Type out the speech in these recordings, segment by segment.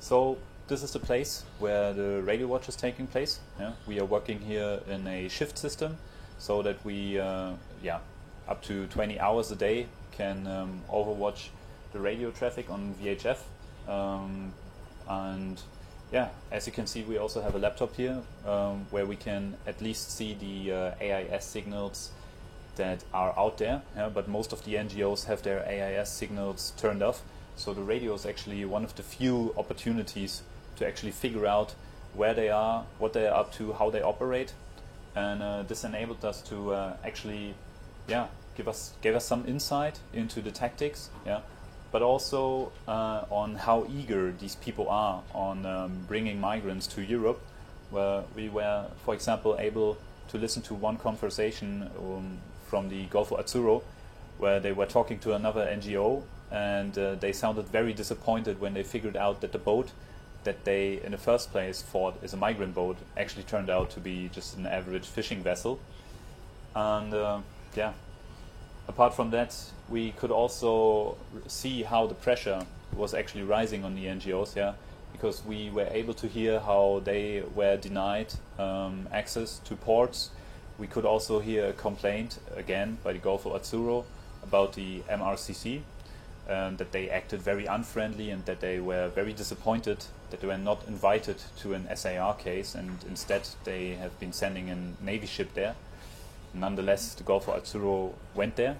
So this is the place where the radio watch is taking place. Yeah? We are working here in a shift system, so that we, uh, yeah, up to 20 hours a day can um, overwatch the radio traffic on VHF. Um, and yeah, as you can see, we also have a laptop here um, where we can at least see the uh, AIS signals that are out there. Yeah, but most of the NGOs have their AIS signals turned off. So the radio is actually one of the few opportunities to actually figure out where they are, what they are up to, how they operate, and uh, this enabled us to uh, actually, yeah, give us gave us some insight into the tactics, yeah, but also uh, on how eager these people are on um, bringing migrants to Europe, where we were, for example, able to listen to one conversation um, from the Golfo Azzurro, where they were talking to another NGO, and uh, they sounded very disappointed when they figured out that the boat that they, in the first place, thought is a migrant boat actually turned out to be just an average fishing vessel. And uh, yeah, apart from that, we could also see how the pressure was actually rising on the NGOs. Yeah, because we were able to hear how they were denied um, access to ports. We could also hear a complaint again by the Golfo Azzurro about the MRCC, um, that they acted very unfriendly and that they were very disappointed that they were not invited to an SAR case and instead they have been sending a Navy ship there. Nonetheless, the Golfo Azzurro went there.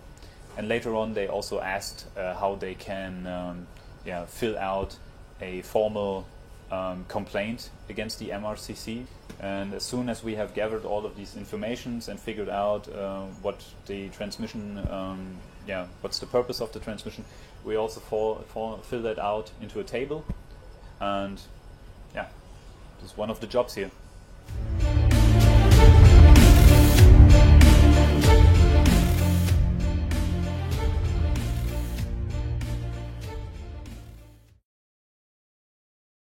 And later on, they also asked uh, how they can um, yeah, fill out a formal um, complaint against the MRCC. And as soon as we have gathered all of these informations and figured out uh, what the transmission, um, yeah, what's the purpose of the transmission, we also fall, fall, fill that out into a table. And yeah, is one of the jobs here.